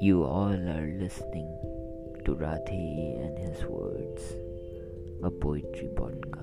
You all are listening to Radhe and his words, a poetry podcast.